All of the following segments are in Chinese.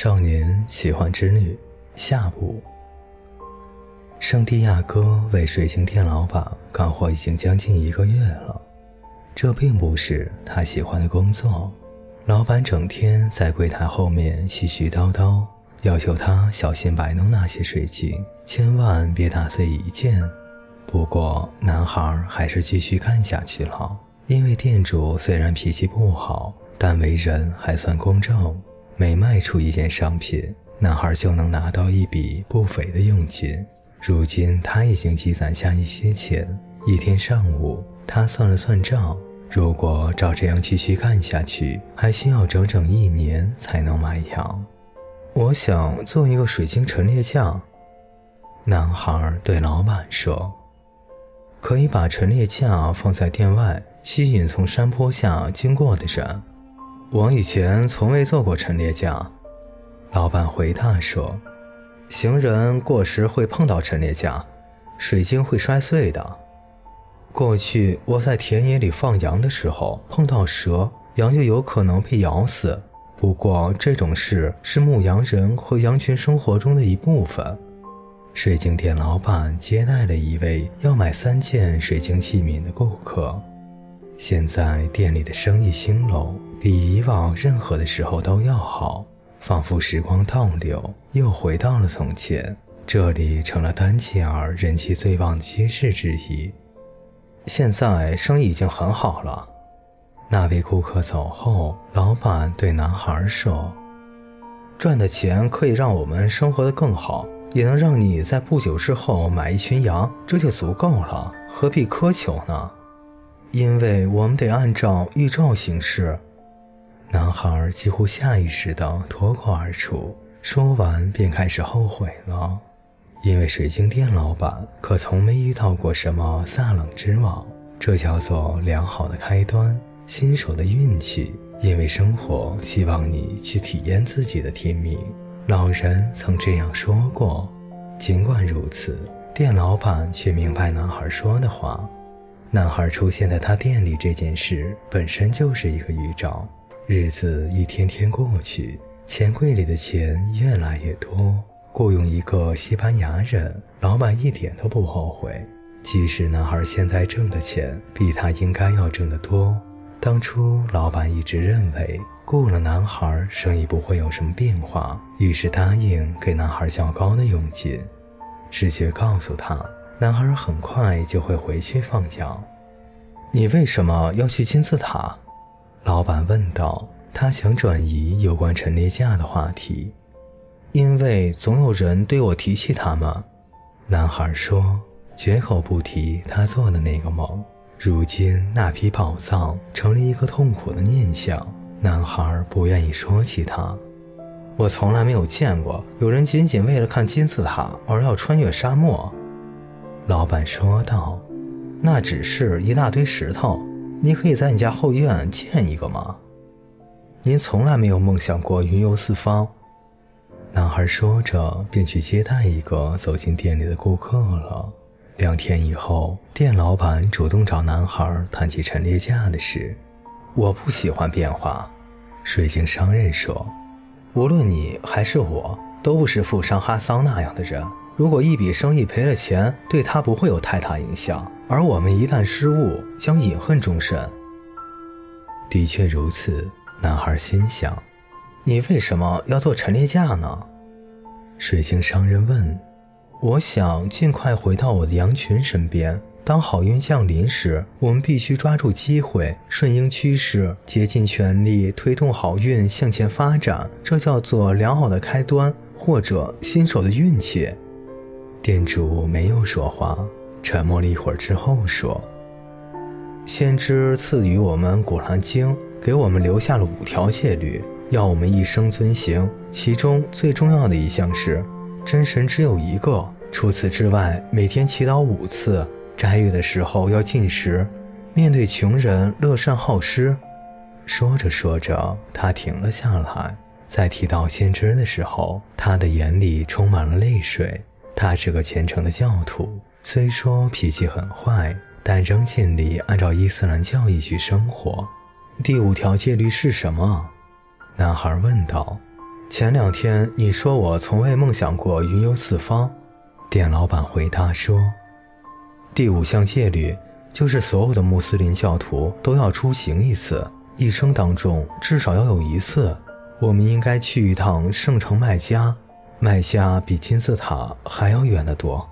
少年喜欢织女下部。圣地亚哥为水晶店老板干活已经将近一个月了，这并不是他喜欢的工作。老板整天在柜台后面絮絮叨叨，要求他小心摆弄那些水晶，千万别打碎一件。不过，男孩还是继续干下去了，因为店主虽然脾气不好，但为人还算公正。每卖出一件商品，男孩就能拿到一笔不菲的佣金。如今他已经积攒下一些钱。一天上午，他算了算账，如果照这样继续干下去，还需要整整一年才能卖烊。我想做一个水晶陈列架，男孩对老板说：“可以把陈列架放在店外，吸引从山坡下经过的人。”我以前从未做过陈列架，老板回答说：“行人过时会碰到陈列架，水晶会摔碎的。过去我在田野里放羊的时候碰到蛇，羊就有可能被咬死。不过这种事是牧羊人和羊群生活中的一部分。”水晶店老板接待了一位要买三件水晶器皿的顾客。现在店里的生意兴隆。比以往任何的时候都要好，仿佛时光倒流，又回到了从前。这里成了丹吉尔人气最旺的街市之一。现在生意已经很好了。那位顾客走后，老板对男孩说：“赚的钱可以让我们生活的更好，也能让你在不久之后买一群羊，这就足够了，何必苛求呢？因为我们得按照预兆行事。”男孩几乎下意识地脱口而出，说完便开始后悔了，因为水晶店老板可从没遇到过什么撒冷之王，这叫做良好的开端，新手的运气。因为生活希望你去体验自己的天命，老人曾这样说过。尽管如此，店老板却明白男孩说的话。男孩出现在他店里这件事本身就是一个预兆。日子一天天过去，钱柜里的钱越来越多。雇佣一个西班牙人，老板一点都不后悔。即使男孩现在挣的钱比他应该要挣得多，当初老板一直认为雇了男孩，生意不会有什么变化，于是答应给男孩较高的佣金。直觉告诉他，男孩很快就会回去放羊。你为什么要去金字塔？老板问道：“他想转移有关陈列架的话题，因为总有人对我提起他们。”男孩说，绝口不提他做的那个梦。如今那批宝藏成了一个痛苦的念想，男孩不愿意说起他。我从来没有见过有人仅仅为了看金字塔而要穿越沙漠。”老板说道，“那只是一大堆石头。”你可以在你家后院建一个吗？您从来没有梦想过云游四方。男孩说着，便去接待一个走进店里的顾客了。两天以后，店老板主动找男孩谈起陈列架的事。我不喜欢变化，水晶商人说。无论你还是我，都不是富商哈桑那样的人。如果一笔生意赔了钱，对他不会有太大影响。而我们一旦失误，将饮恨终身。的确如此，男孩心想。你为什么要做陈列架呢？水晶商人问。我想尽快回到我的羊群身边。当好运降临时，我们必须抓住机会，顺应趋势，竭尽全力推动好运向前发展。这叫做良好的开端，或者新手的运气。店主没有说话。沉默了一会儿之后说：“先知赐予我们《古兰经》，给我们留下了五条戒律，要我们一生遵行。其中最重要的一项是，真神只有一个。除此之外，每天祈祷五次，斋月的时候要进食，面对穷人乐善好施。”说着说着，他停了下来。在提到先知的时候，他的眼里充满了泪水。他是个虔诚的教徒。虽说脾气很坏，但仍尽力按照伊斯兰教义去生活。第五条戒律是什么？男孩问道。前两天你说我从未梦想过云游四方，店老板回答说：“第五项戒律就是所有的穆斯林教徒都要出行一次，一生当中至少要有一次。我们应该去一趟圣城麦加，麦加比金字塔还要远得多。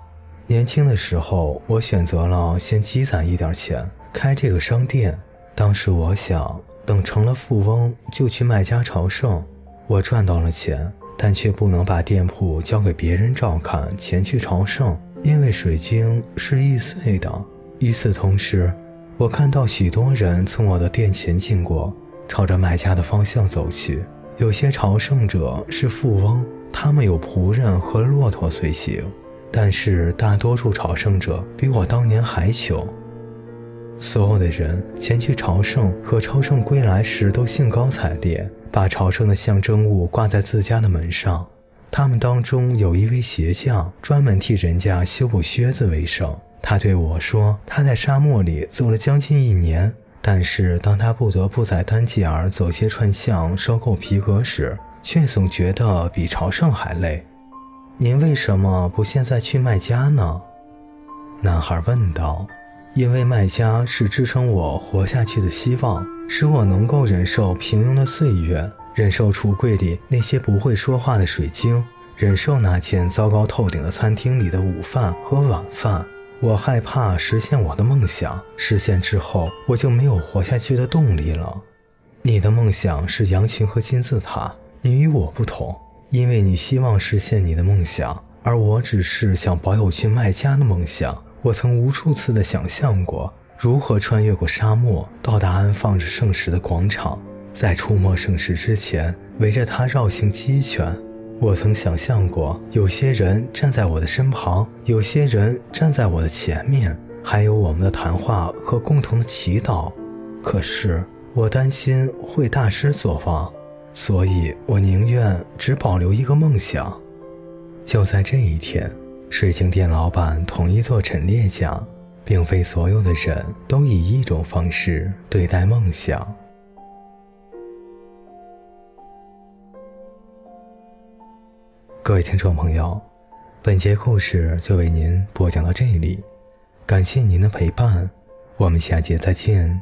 年轻的时候，我选择了先积攒一点钱开这个商店。当时我想，等成了富翁就去麦家朝圣。”我赚到了钱，但却不能把店铺交给别人照看，前去朝圣，因为水晶是易碎的。与此同时，我看到许多人从我的店前经过，朝着卖家的方向走去。有些朝圣者是富翁，他们有仆人和骆驼随行，但是大多数朝圣者比我当年还穷。所有的人前去朝圣和朝圣归来时都兴高采烈。把朝圣的象征物挂在自家的门上。他们当中有一位鞋匠，专门替人家修补靴子为生。他对我说：“他在沙漠里走了将近一年，但是当他不得不在丹吉尔走街串巷收购皮革时，却总觉得比朝圣还累。”您为什么不现在去卖家呢？男孩问道。“因为卖家是支撑我活下去的希望。”使我能够忍受平庸的岁月，忍受橱柜里那些不会说话的水晶，忍受那间糟糕透顶的餐厅里的午饭和晚饭。我害怕实现我的梦想，实现之后我就没有活下去的动力了。你的梦想是羊群和金字塔，你与我不同，因为你希望实现你的梦想，而我只是想保有去麦加的梦想。我曾无数次的想象过。如何穿越过沙漠，到达安放着圣石的广场？在触摸圣石之前，围着它绕行七圈。我曾想象过，有些人站在我的身旁，有些人站在我的前面，还有我们的谈话和共同的祈祷。可是，我担心会大失所望，所以我宁愿只保留一个梦想。就在这一天，水晶店老板统一做陈列奖。并非所有的人都以一种方式对待梦想。各位听众朋友，本节故事就为您播讲到这里，感谢您的陪伴，我们下节再见。